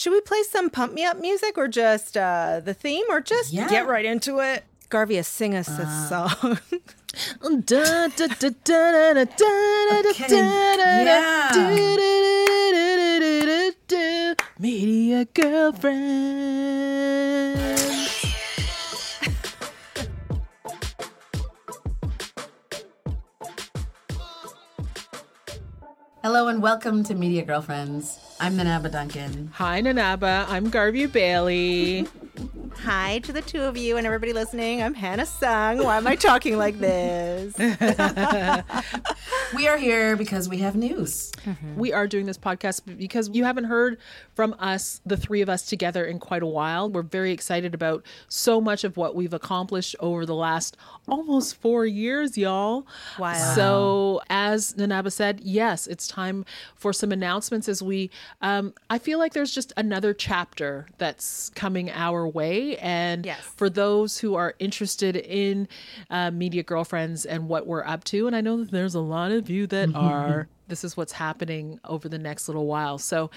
Should we play some pump me up music or just uh, the theme or just Yeah. get right into it? Garvia, sing us this song. Media girlfriend. Hello and welcome to Media Girlfriends. I'm Nana aba Duncan. Hi, Nana aba. I'm Garvia Bailey. Hi to the two of you and everybody listening. I'm Hannah Sung. Why am I talking like this? We are here because we have news. we are doing this podcast because you haven't heard from us, the three of us together, in quite a while. We're very excited about so much of what we've accomplished over the last almost four years, y'all. Wow. So, as Nana aba said, yes, it's time for some announcements as we, um, I feel like there's just another chapter that's coming our way. And Yes. for those who are interested in uh, Media Girlfriends and what we're up to, and I know that there's a lot of you that are, this is what's happening over the next little while. So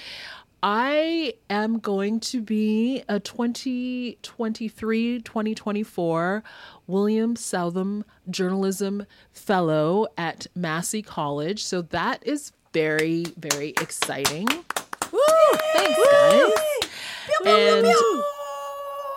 I am going to be a 2023 2024 William Southam Journalism Fellow at Massey College. So that is very, very exciting. Woo! Thanks, guys. And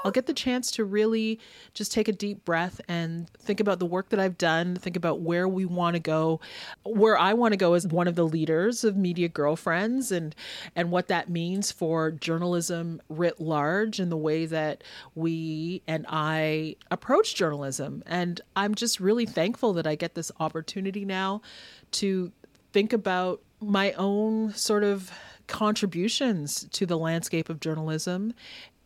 I'll get the chance to really just take a deep breath and think about the work that I've done, think about where we want to go, where I want to go as one of the leaders of Media Girlfriends and and what that means for journalism writ large and the way that we and I approach journalism. And I'm just really thankful that I get this opportunity now to think about my own sort of contributions to the landscape of journalism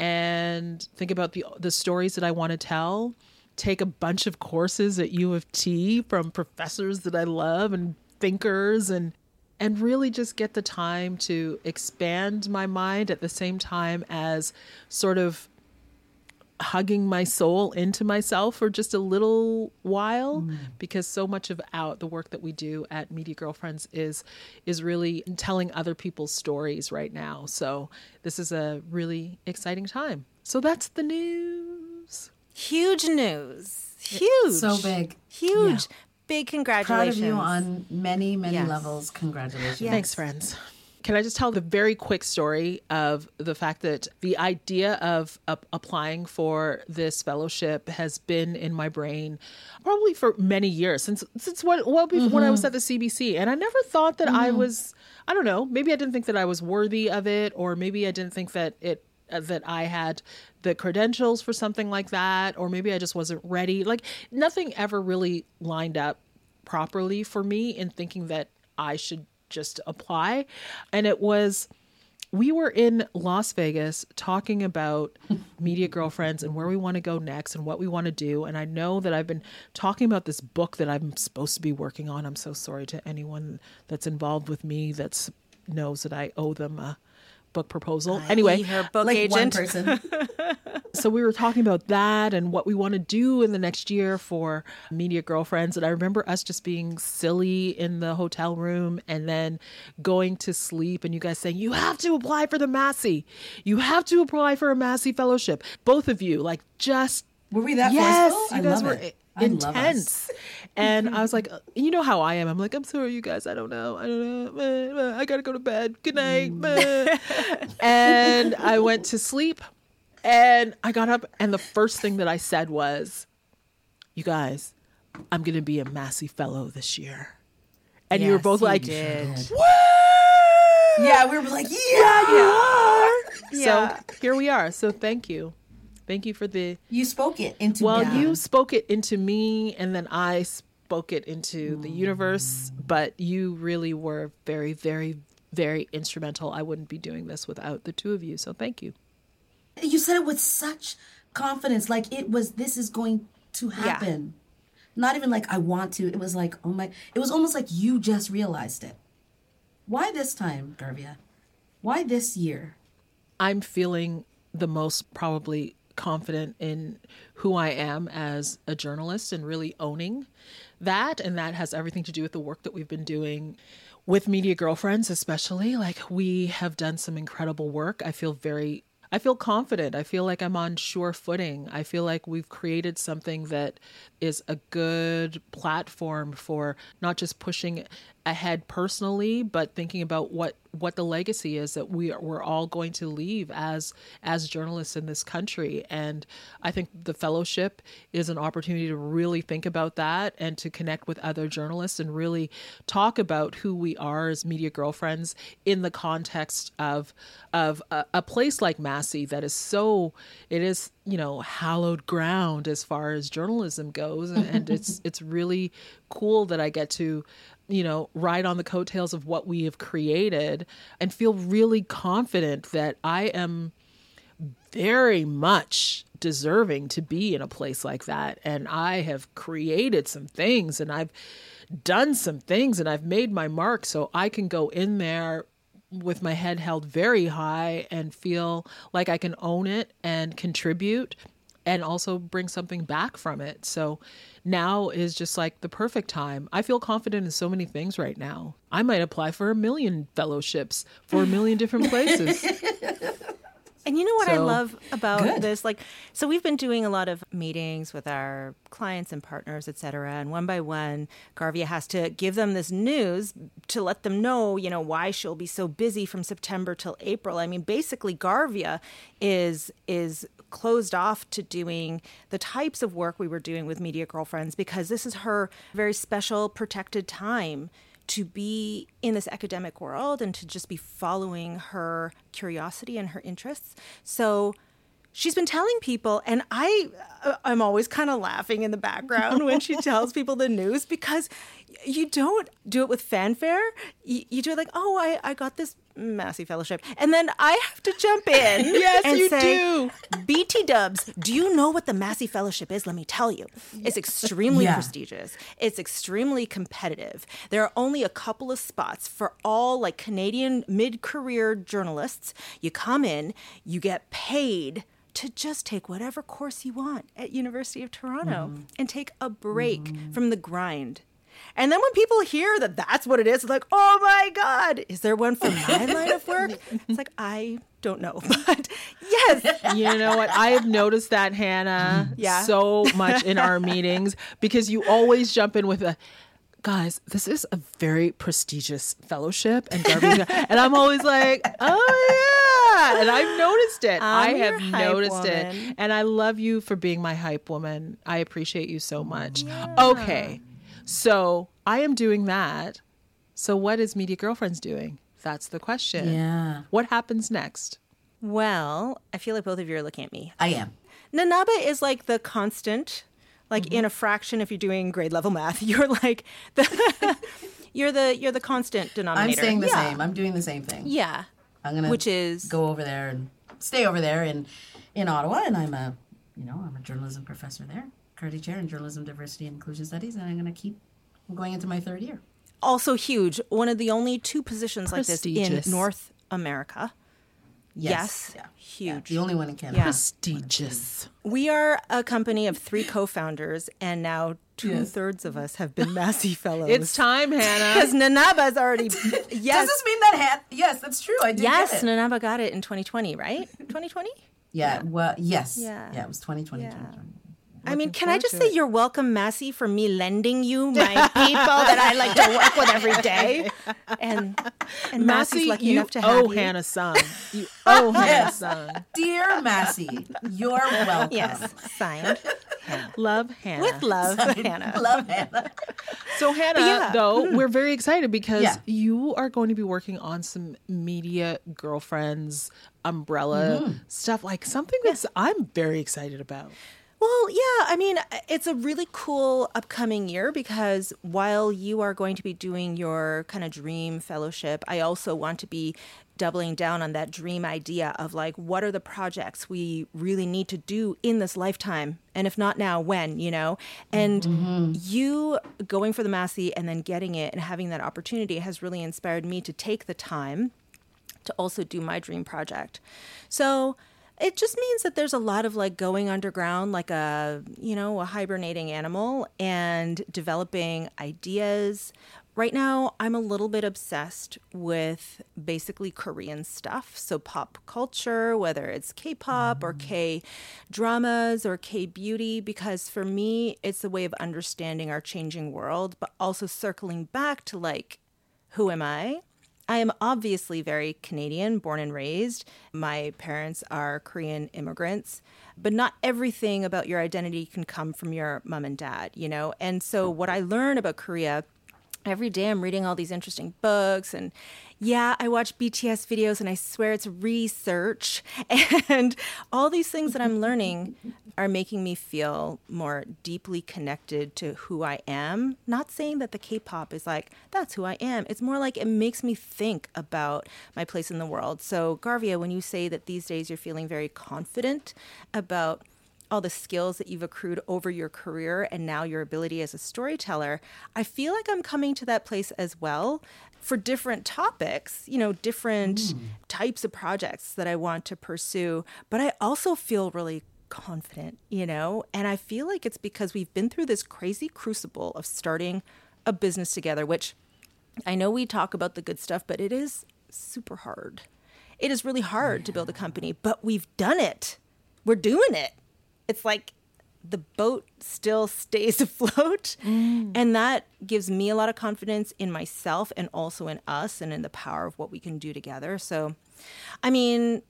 and think about the the stories that I want to tell. Take a bunch of courses at U of T from professors that I love and thinkers and and really just get the time to expand my mind at the same time as sort of hugging my soul into myself for just a little while mm. because so much of out the work that we do at media girlfriends is is really telling other people's stories right now so this is a really exciting time so that's the news Huge news. Huge. So big. Huge. Big congratulations Proud congratulations. of you on many, many Yes. levels. Congratulations. Yes. Thanks, friends. Can I just tell the very quick story of the fact that the idea of uh, applying for this fellowship has been in my brain probably for many years since since what well before when I was at the CBC, and I never thought that I was I don't know maybe I didn't think that I was worthy of it, or maybe I didn't think that it uh, that I had the credentials for something like that, or maybe I just wasn't ready. Like nothing ever really lined up properly for me in thinking that I should just apply. And it was, we were in Las Vegas talking about media girlfriends and where we want to go next and what we want to do. And I know that I've been talking about this book that I'm supposed to be working on. I'm so sorry to anyone that's involved with me that's knows that I owe them a book proposal. Anyway, her book Like agent. one person. so we were talking about that and what we want to do in the next year for media girlfriends and i remember us just being silly in the hotel room and then going to sleep and you guys saying you have to apply for the massey you have to apply for a massey fellowship both of you like just Were we that yes forceful? you I guys love were it. I love us. intense. And i was like uh, you know how i am. I'm like i'm sorry you guys. I don't know. I don't know. I gotta go to bed. Good night. Mm. eh." and i went to sleep and i got up and the first thing that i said was you guys i'm gonna be a massey fellow this year. And you were both you like did. Yeah, we were like, yeah. you are. Yeah. so here we are. So thank you thank you for the You spoke it into Well, being. you spoke it into me, and then I spoke it into the universe. But you really were very, very, very instrumental. I wouldn't be doing this without the two of you. So thank you. You said it with such confidence, like it was. This is going to happen. Not even like I want to. It was like, oh my. It was almost like you just realized it. Why this time, Garvia? Why this year? I'm feeling the most probably confident in who I am as a journalist and really owning that. And that has everything to do with the work that we've been doing with Media Girlfriends, especially, like we have done some incredible work. I feel very I feel confident. I feel like I'm on sure footing. I feel like we've created something that is a good platform for not just pushing ahead personally, but thinking about what what the legacy is that we are, we're all going to leave as as journalists in this country. And I think the fellowship is an opportunity to really think about that and to connect with other journalists and really talk about who we are as media girlfriends in the context of of a, a place like Massey that is so it is you know hallowed ground as far as journalism goes and, and it's it's really cool that I get to you know, ride on the coattails of what we have created and feel really confident that I am very much deserving to be in a place like that. And I have created some things and I've done some things and I've made my mark so I can go in there with my head held very high and feel like I can own it and contribute and also bring something back from it. So now is just like the perfect time. I feel confident in so many things right now. I might apply for a million fellowships for a million different places. And you know what So- I love about Good. this? Like, so we've been doing a lot of meetings with our clients and partners, et cetera. And one by one, Garvia has to give them this news to let them know, you know, why she'll be so busy from September till April. I mean, basically, Garvia is is closed off to doing the types of work we were doing with Media Girlfriends because this is her very special protected time to be in this academic world and to just be following her curiosity and her interests. So she's been telling people and I uh, I'm always kind of laughing in the background when she tells people the news because you don't do it with fanfare. You, you do it like, "Oh, I I got this Massey fellowship." And then I have to jump in Yes, and you say, do. BT Dubs, do you know what the Massey Fellowship is? Let me tell you. It's extremely Yeah. prestigious. It's extremely competitive. There are only a couple of spots for all like Canadian mid-career journalists. You come in, you get paid to just take whatever course you want at University of Toronto mm-hmm. and take a break mm-hmm. from the grind. And then when people hear that that's what it is, it's like, oh my God, is there one for my line of work? It's like, I don't know. But yes, You know what? I have noticed that, Hannah, Yeah. so much in our meetings because you always jump in with a guys, this is a very prestigious fellowship and Darby and I'm always like, oh yeah. And I've noticed it. I'm I have noticed woman. it. And I love you for being my hype woman. I appreciate you so much. Okay. So I am doing that. So what is Media Girlfriends doing? That's the question. Yeah. What happens next? Well, I feel like both of you are looking at me. I am. Nana aba is like the constant, like mm-hmm. in a fraction. If you're doing grade level math, you're like the you're the you're the constant denominator. I'm denominator. saying the yeah. same. I'm doing the same thing. Yeah, I'm gonna which is go over there and stay over there in in Ottawa, and I'm a you know I'm a journalism professor there, Carty Chair in Journalism Diversity and Inclusion Studies, and I'm gonna keep going into my third year. also huge. One of the only two positions like this in North America. Yes, Yeah. huge. Yeah, the only one in Canada. Yeah. Prestigious. We are a company of three co-founders, and now two thirds of us have been Massey Fellows. It's time, Hannah. because Nana aba's already yes. Does this mean that hat? Yes, that's true. I did Yes, get it. Nana aba got it in 2020, right? 2020? Yeah. Well, yes. Yeah. Yeah. It was 2020. Yeah. 2020. I mean, can I just say it. you're welcome, Massey, for me lending you my people that I like to work with every day, and and Massey's Massey, lucky you enough to have owe you. Hannah Sung. You owe Hannah Yes. Sung. Dear Massey, you're welcome. Yes, signed Love Hannah. with love, Hannah. Love Hannah. So Hannah, yeah. though, mm-hmm. we're very excited because Yeah. you are going to be working on some media girlfriends umbrella mm-hmm. stuff, like something that's I'm very excited about. Well, yeah, I mean, it's a really cool upcoming year because while you are going to be doing your kind of dream fellowship, I also want to be doubling down on that dream idea of like, what are the projects we really need to do in this lifetime? And if not now, when, you know? And mm-hmm. you going for the Massey and then getting it and having that opportunity has really inspired me to take the time to also do my dream project. So it just means that there's a lot of like going underground like a you know a hibernating animal and developing ideas right now I'm a little bit obsessed with basically Korean stuff. So pop culture, whether it's K-pop or mm. K dramas or K beauty because for me it's a way of understanding our changing world, but also circling back to like who am I? I am obviously very Canadian, born and raised. My parents are Korean immigrants, but not everything about your identity can come from your mom and dad, you know? And so what I learn about Korea every day I'm reading all these interesting books and yeah, I watch BTS videos and I swear it's research and all these things that I'm learning are making me feel more deeply connected to who I am. Not saying that the K-pop is like that's who I am. It's more like it makes me think about my place in the world. So Garvia, when you say that these days you're feeling very confident about all the skills that you've accrued over your career and now your ability as a storyteller, I feel like I'm coming to that place as well for different topics, you know, different mm. types of projects that I want to pursue. But I also feel really confident, you know, and I feel like it's because we've been through this crazy crucible of starting a business together, which I know we talk about the good stuff, but it is super hard. It is really hard yeah. to build a company, but we've done it. We're doing it it's like the boat still stays afloat. Mm. And that gives me a lot of confidence in myself and also in us and in the power of what we can do together. So, I mean,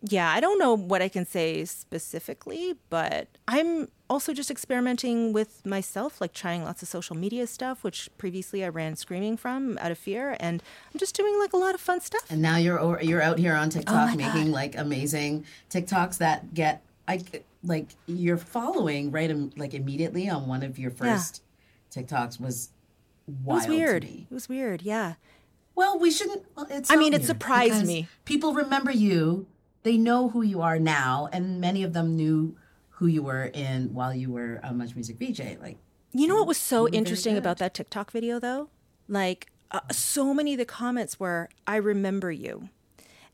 yeah, I don't know what I can say specifically, but I'm also just experimenting with myself, like trying lots of social media stuff, which previously I ran screaming from out of fear, and I'm just doing like a lot of fun stuff. And now you're you're out here on TikTok oh making God. like amazing TikToks that get I like your following right like immediately on one of your first yeah. TikToks was wild. It was weird. It was weird. Yeah. Well, we shouldn't. Well, it's. I mean, it surprised me. People remember you. They know who you are now, and many of them knew who you were in while you were a Much Music VJ. Like, you know what was so interesting about that TikTok video, though? Like, uh, so many of the comments were, "I remember you,"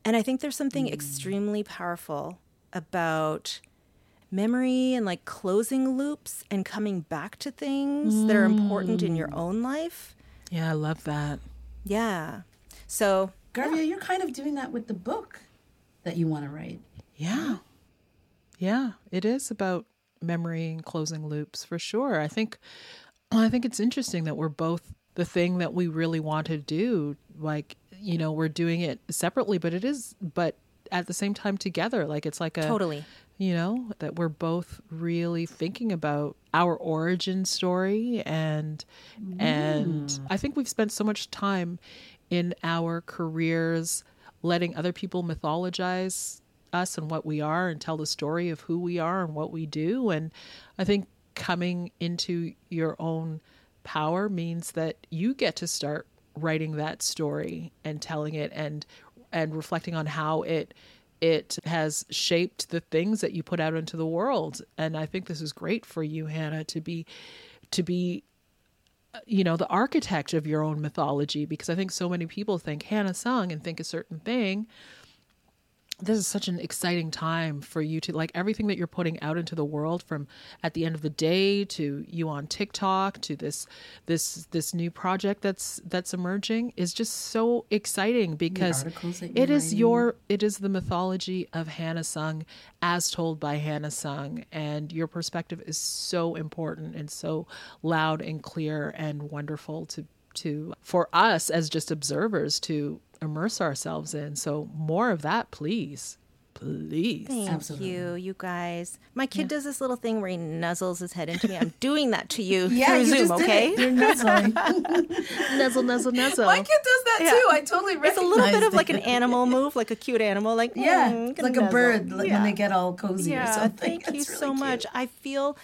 and I think there's something mm. extremely powerful about memory and like closing loops and coming back to things mm. that are important in your own life. Yeah, I love that. Yeah. So, Garvia, yeah. you're kind of doing that with the book that you want to write. Yeah. Yeah, it is about memory and closing loops for sure. I think I think it's interesting that we're both the thing that we really want to do like you know we're doing it separately but it is but at the same time together like it's like a totally you know, that we're both really thinking about our origin story and mm. and I think we've spent so much time in our careers letting other people mythologize us and what we are and tell the story of who we are and what we do and I think coming into your own power means that you get to start writing that story and telling it and and reflecting on how it it has shaped the things that you put out into the world. And i think this is great for you hannah to be to be you know the architect of your own mythology because i think so many people think hannah sung and think a certain thing this is such an exciting time for you to like everything that you're putting out into the world from at the end of the day to you on TikTok to this this this new project that's that's emerging is just so exciting because it is writing. your it is the mythology of Hannah Sung as told by Hannah Sung and your perspective is so important and so loud and clear and wonderful to to for us as just observers to immerse ourselves in. So more of that, please. Please. Thank Absolutely. you, you guys. My kid yeah. does this little thing where he nuzzles his head into me. I'm doing that to you yeah, through you Zoom, okay? You're nuzzling. nuzzle, nuzzle, nuzzle. My kid does that yeah. too. I totally recognize It's a little bit of like an animal move, like a cute animal, like yeah, mm, like nuzzle. a bird yeah. when they get all cozy yeah, or something. Thank That's you really so cute. much. I feel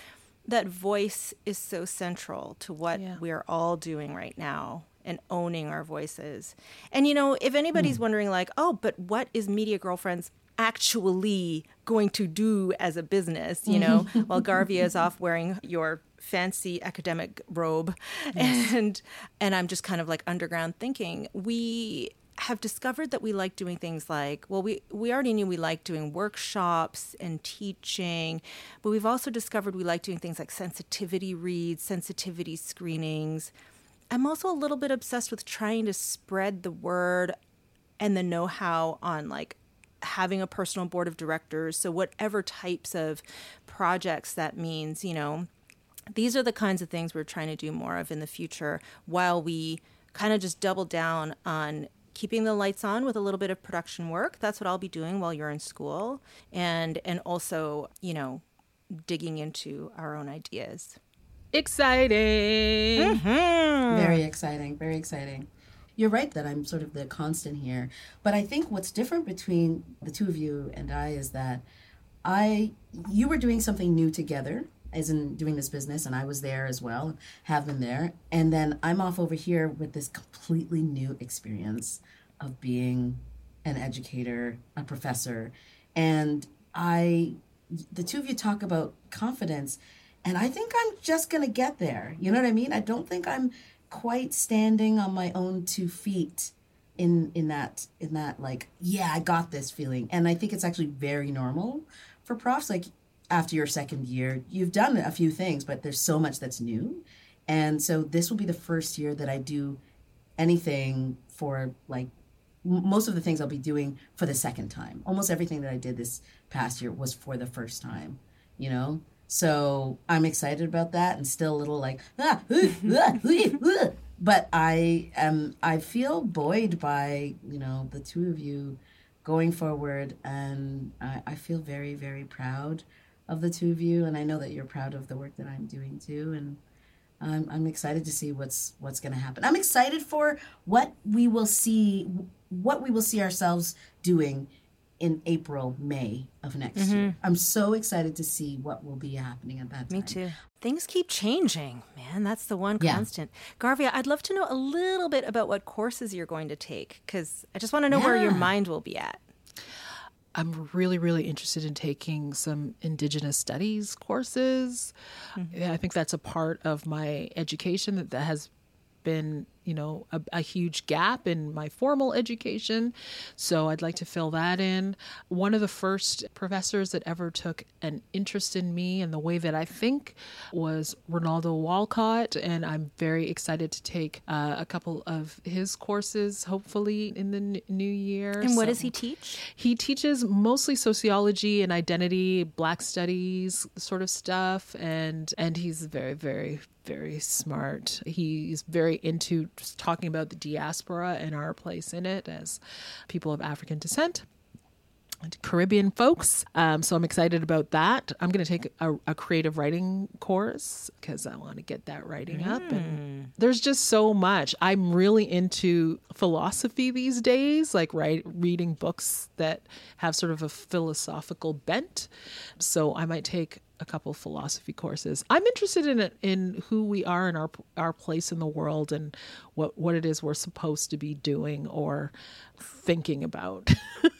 that voice is so central to what we're all doing right now and owning our voices. And you know, if anybody's mm. wondering like, "Oh, but what is Media Girlfriends actually going to do as a business?" You know, while Garvia is off wearing your fancy academic robe yes. and and I'm just kind of like underground thinking, we have discovered that we like doing things like well we we already knew we liked doing workshops and teaching but we've also discovered we like doing things like sensitivity reads sensitivity screenings I'm also a little bit obsessed with trying to spread the word and the know how on like having a personal board of directors. So, whatever types of projects that means, you know, these are the kinds of things we're trying to do more of in the future while we kind of just double down on keeping the lights on with a little bit of production work. That's what I'll be doing while you're in school. And and also, you know, digging into our own ideas. Exciting. Mm-hmm. Very exciting. Very exciting. You're right that I'm sort of the constant here. But I think what's different between the two of you and I is that I you were doing something new together as in doing this business and I was there as well, have been there. And then I'm off over here with this completely new experience of being an educator, a professor. And I the two of you talk about confidence and I think I'm just going to get there. You know what I mean? I don't think I'm quite standing on my own two feet in in that in that like yeah i got this feeling. And i think it's actually very normal for profs. Like after your second year you've done a few things but there's so much that's new. And so this will be the first year that i do anything for like most of the things i'll be doing for the second time. Almost everything that i did this past year was for the first time you know so I'm excited about that and still a little like, ah, but I am, I feel buoyed by, you know, the two of you going forward. And I, I feel very, very proud of the two of you. And I know that you're proud of the work that I'm doing too. And I'm, I'm excited to see what's, what's going to happen. I'm excited for what we will see, what we will see ourselves doing in April, May of next mm-hmm. year. I'm so excited to see what will be happening at that time. Me too. Things keep changing, man. That's the one constant. Yeah. Garvia, I'd love to know a little bit about what courses you're going to take because I just want to know yeah. where your mind will be at. I'm really, really interested in taking some Indigenous studies courses. Mm-hmm. I think that's a part of my education that, that has been you know a, a, huge gap in my formal education. So i'd like to fill that in. One of the first professors that ever took an interest in me and the way that i think was Rinaldo Walcott. And i'm very excited to take uh, a couple of his courses hopefully in the n- new year. And what so does he teach? he teaches mostly sociology and identity black studies sort of stuff. And and he's very very very smart. He's very into just talking about the diaspora and our place in it as people of African descent. Caribbean folks. Um, so I'm excited about that. I'm going to take a, a, creative writing course because I want to get that writing mm. up. And mm. there's just so much. I'm really into philosophy these days, like write, reading books that have sort of a philosophical bent. So I might take a couple philosophy courses. I'm interested in in who we are and our our place in the world and what what it is we're supposed to be doing or thinking about.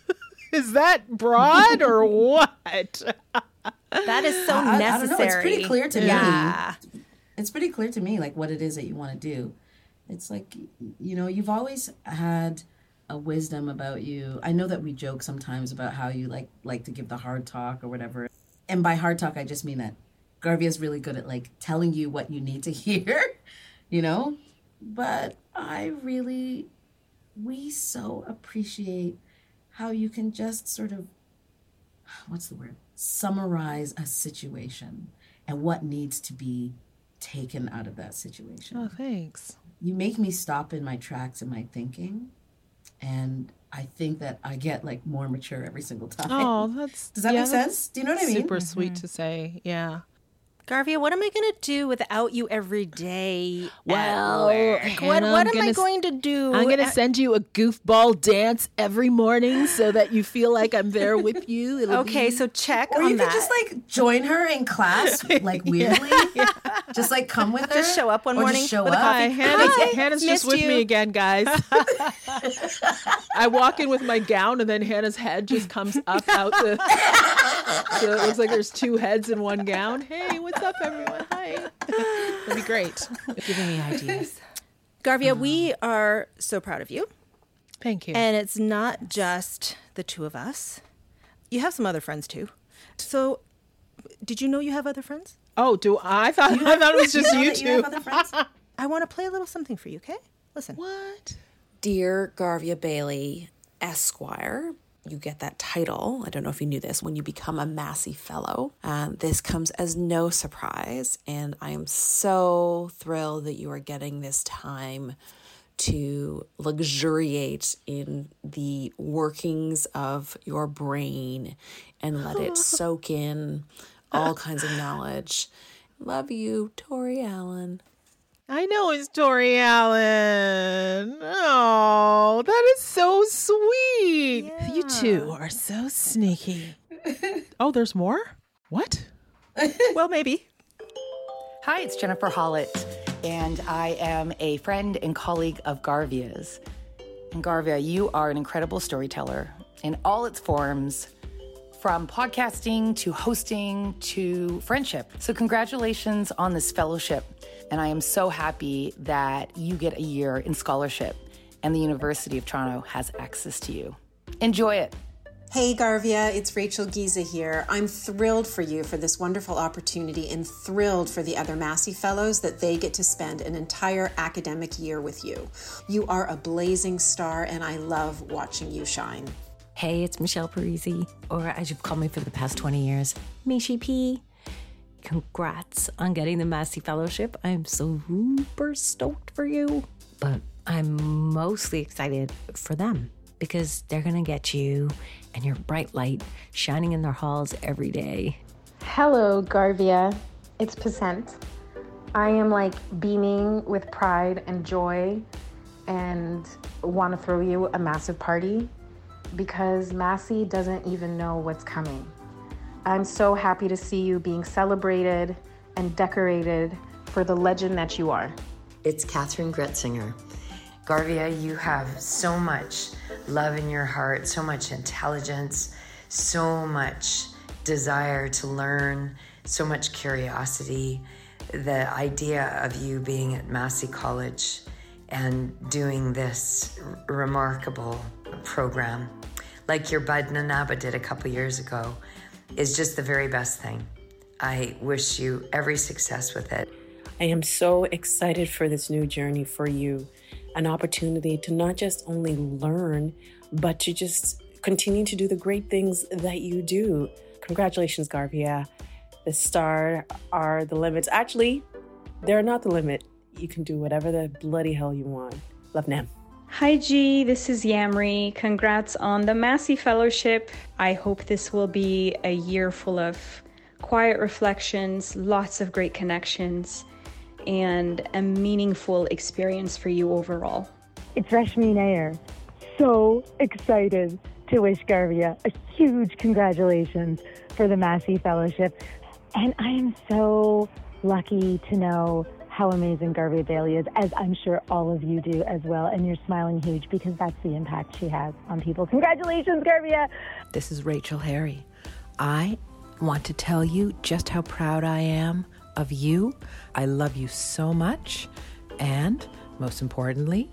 is that broad or what? that is so I, necessary. I it's pretty clear to yeah. me. It's pretty clear to me like what it is that you want to do. It's like you know, you've always had a wisdom about you. I know that we joke sometimes about how you like like to give the hard talk or whatever and by hard talk, I just mean that Garvia is really good at like telling you what you need to hear, you know? But I really, we so appreciate how you can just sort of, what's the word? Summarize a situation and what needs to be taken out of that situation. Oh, thanks. You make me stop in my tracks in my thinking. And I think that I get like more mature every single time. Oh, that's does that yeah, make sense? Do you know what I mean? Super sweet mm-hmm. to say. Yeah. Garvia, what am I going to do without you every day? Well, what, what am I going to do? I'm going to send you a goofball dance every morning so that you feel like I'm there with you. It'll okay, be... so check or on you that. could just like join her in class, like weirdly. yeah. Just like come with her. Just show up one or morning. Just show up. Hi, Hannah's, Hi, Hannah's just with you. me again, guys. I walk in with my gown, and then Hannah's head just comes up out the. so it looks like there's two heads in one gown. Hey, what's What's up, everyone? Hi. That'd be great. Giving me ideas. Garvia, we um, are so proud of you. Thank you. And it's not just the two of us. You have some other friends too. So, did you know you have other friends? Oh, do I, I thought I thought it was just you, you two. I want to play a little something for you, okay? Listen. What? Dear Garvia Bailey, Esquire, you get that title. I don't know if you knew this when you become a Massey Fellow. Um, this comes as no surprise, and I am so thrilled that you are getting this time to luxuriate in the workings of your brain and let it soak in all kinds of knowledge. Love you, Tori Allen. I know it's Tori Allen. Oh, that is so sweet. Yeah. You two are so sneaky. oh, there's more? What? well, maybe. Hi, it's Jennifer Hollett, and I am a friend and colleague of Garvia's. And Garvia, you are an incredible storyteller in all its forms from podcasting to hosting to friendship. So, congratulations on this fellowship. And I am so happy that you get a year in scholarship and the University of Toronto has access to you. Enjoy it. Hey Garvia, it's Rachel Giese here. I'm thrilled for you for this wonderful opportunity and thrilled for the other Massey Fellows that they get to spend an entire academic year with you. You are a blazing star and I love watching you shine. Hey, it's Michelle Parise, or as you've called me for the past 20 years, Mishi P. Congrats on getting the Massey Fellowship. I'm super stoked for you. But I'm mostly excited for them because they're going to get you and your bright light shining in their halls every day. Hello, Garvia. It's Pacinthe. I am like beaming with pride and joy and want to throw you a massive party because Massey doesn't even know what's coming. I'm so happy to see you being celebrated and decorated for the legend that you are. It's Kathryn Gretsinger. Garvia, you have so much love in your heart, so much intelligence, so much desire to learn, so much curiosity. The idea of you being at Massey College and doing this remarkable program, like your Bud Nana aba did a couple years ago, is just the very best thing. I wish you every success with it. I am so excited for this new journey for you. An opportunity to not just only learn, but to just continue to do the great things that you do. Congratulations, Garvia. The star are the limits. Actually, they're not the limit. You can do whatever the bloody hell you want. Love Nam. Hi G, this is Yamri. Congrats on the Massey Fellowship. I hope this will be a year full of quiet reflections, lots of great connections, and a meaningful experience for you overall. It's Reshmi Nair. So excited to wish Garvia a huge congratulations for the Massey Fellowship. And I am so lucky to know how amazing Garvia Bailey is, as I'm sure all of you do as well. And you're smiling huge because that's the impact she has on people. Congratulations, Garvia! This is Rachel Harry. I want to tell you just how proud I am of you. I love you so much. And most importantly,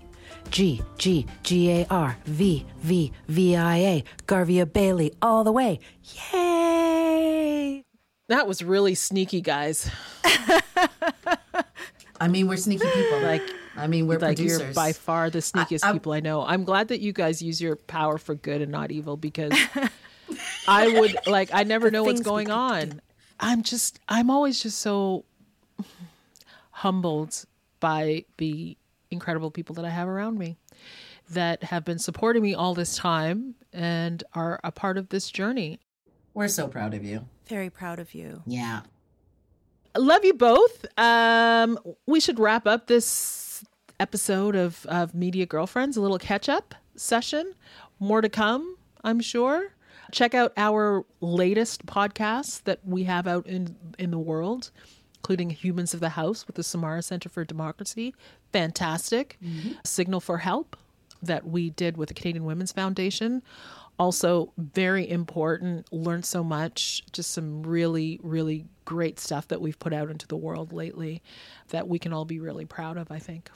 G, G, G A R, V, V, V I A, Garvia Bailey, all the way. Yay! That was really sneaky, guys. I mean, we're sneaky people. Like, I mean, we're like producers. You're by far the sneakiest I, I, people I know. I'm glad that you guys use your power for good and not evil because I would like I never know what's going on. I'm just I'm always just so humbled by the incredible people that I have around me that have been supporting me all this time and are a part of this journey. We're so proud of you. Very proud of you. Yeah love you both. Um, we should wrap up this episode of, of Media Girlfriends, a little catch up session. More to come, I'm sure. Check out our latest podcasts that we have out in, in the world, including Humans of the House with the Samara Center for Democracy. Fantastic. Mm-hmm. Signal for Help that we did with the Canadian Women's Foundation also very important learned so much just some really really great stuff that we've put out into the world lately that we can all be really proud of i think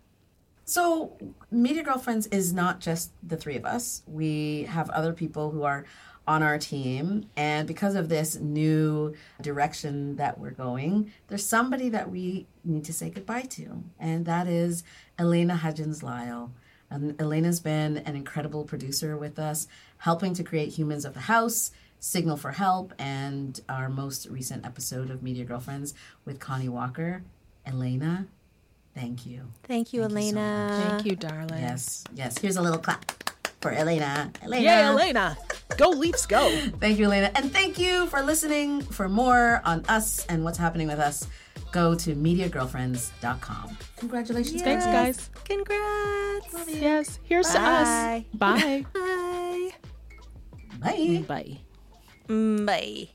so media girlfriends is not just the three of us we have other people who are on our team. And because of this new direction that we're going, there's somebody that we need to say goodbye to, and that is Elena Hudgins Lyle. And Elena's been an incredible producer with us, helping to create Humans of the House, Signal for Help, and our most recent episode of Media Girlfriends with Connie Walker. Elena, thank you. Thank you, Elena. Thank you, darling. Yes, yes. Here's a little clap for Elena. Elena. Yay, Elena. Go Leafs, go. Thank you, Elena. And thank you for listening. For more on us and what's happening with us, go to MediaGirlfriends.com. Congratulations. Thanks, guys. Congrats. Yes. Here's to us. Bye. Bye. Bye. Bye. Bye.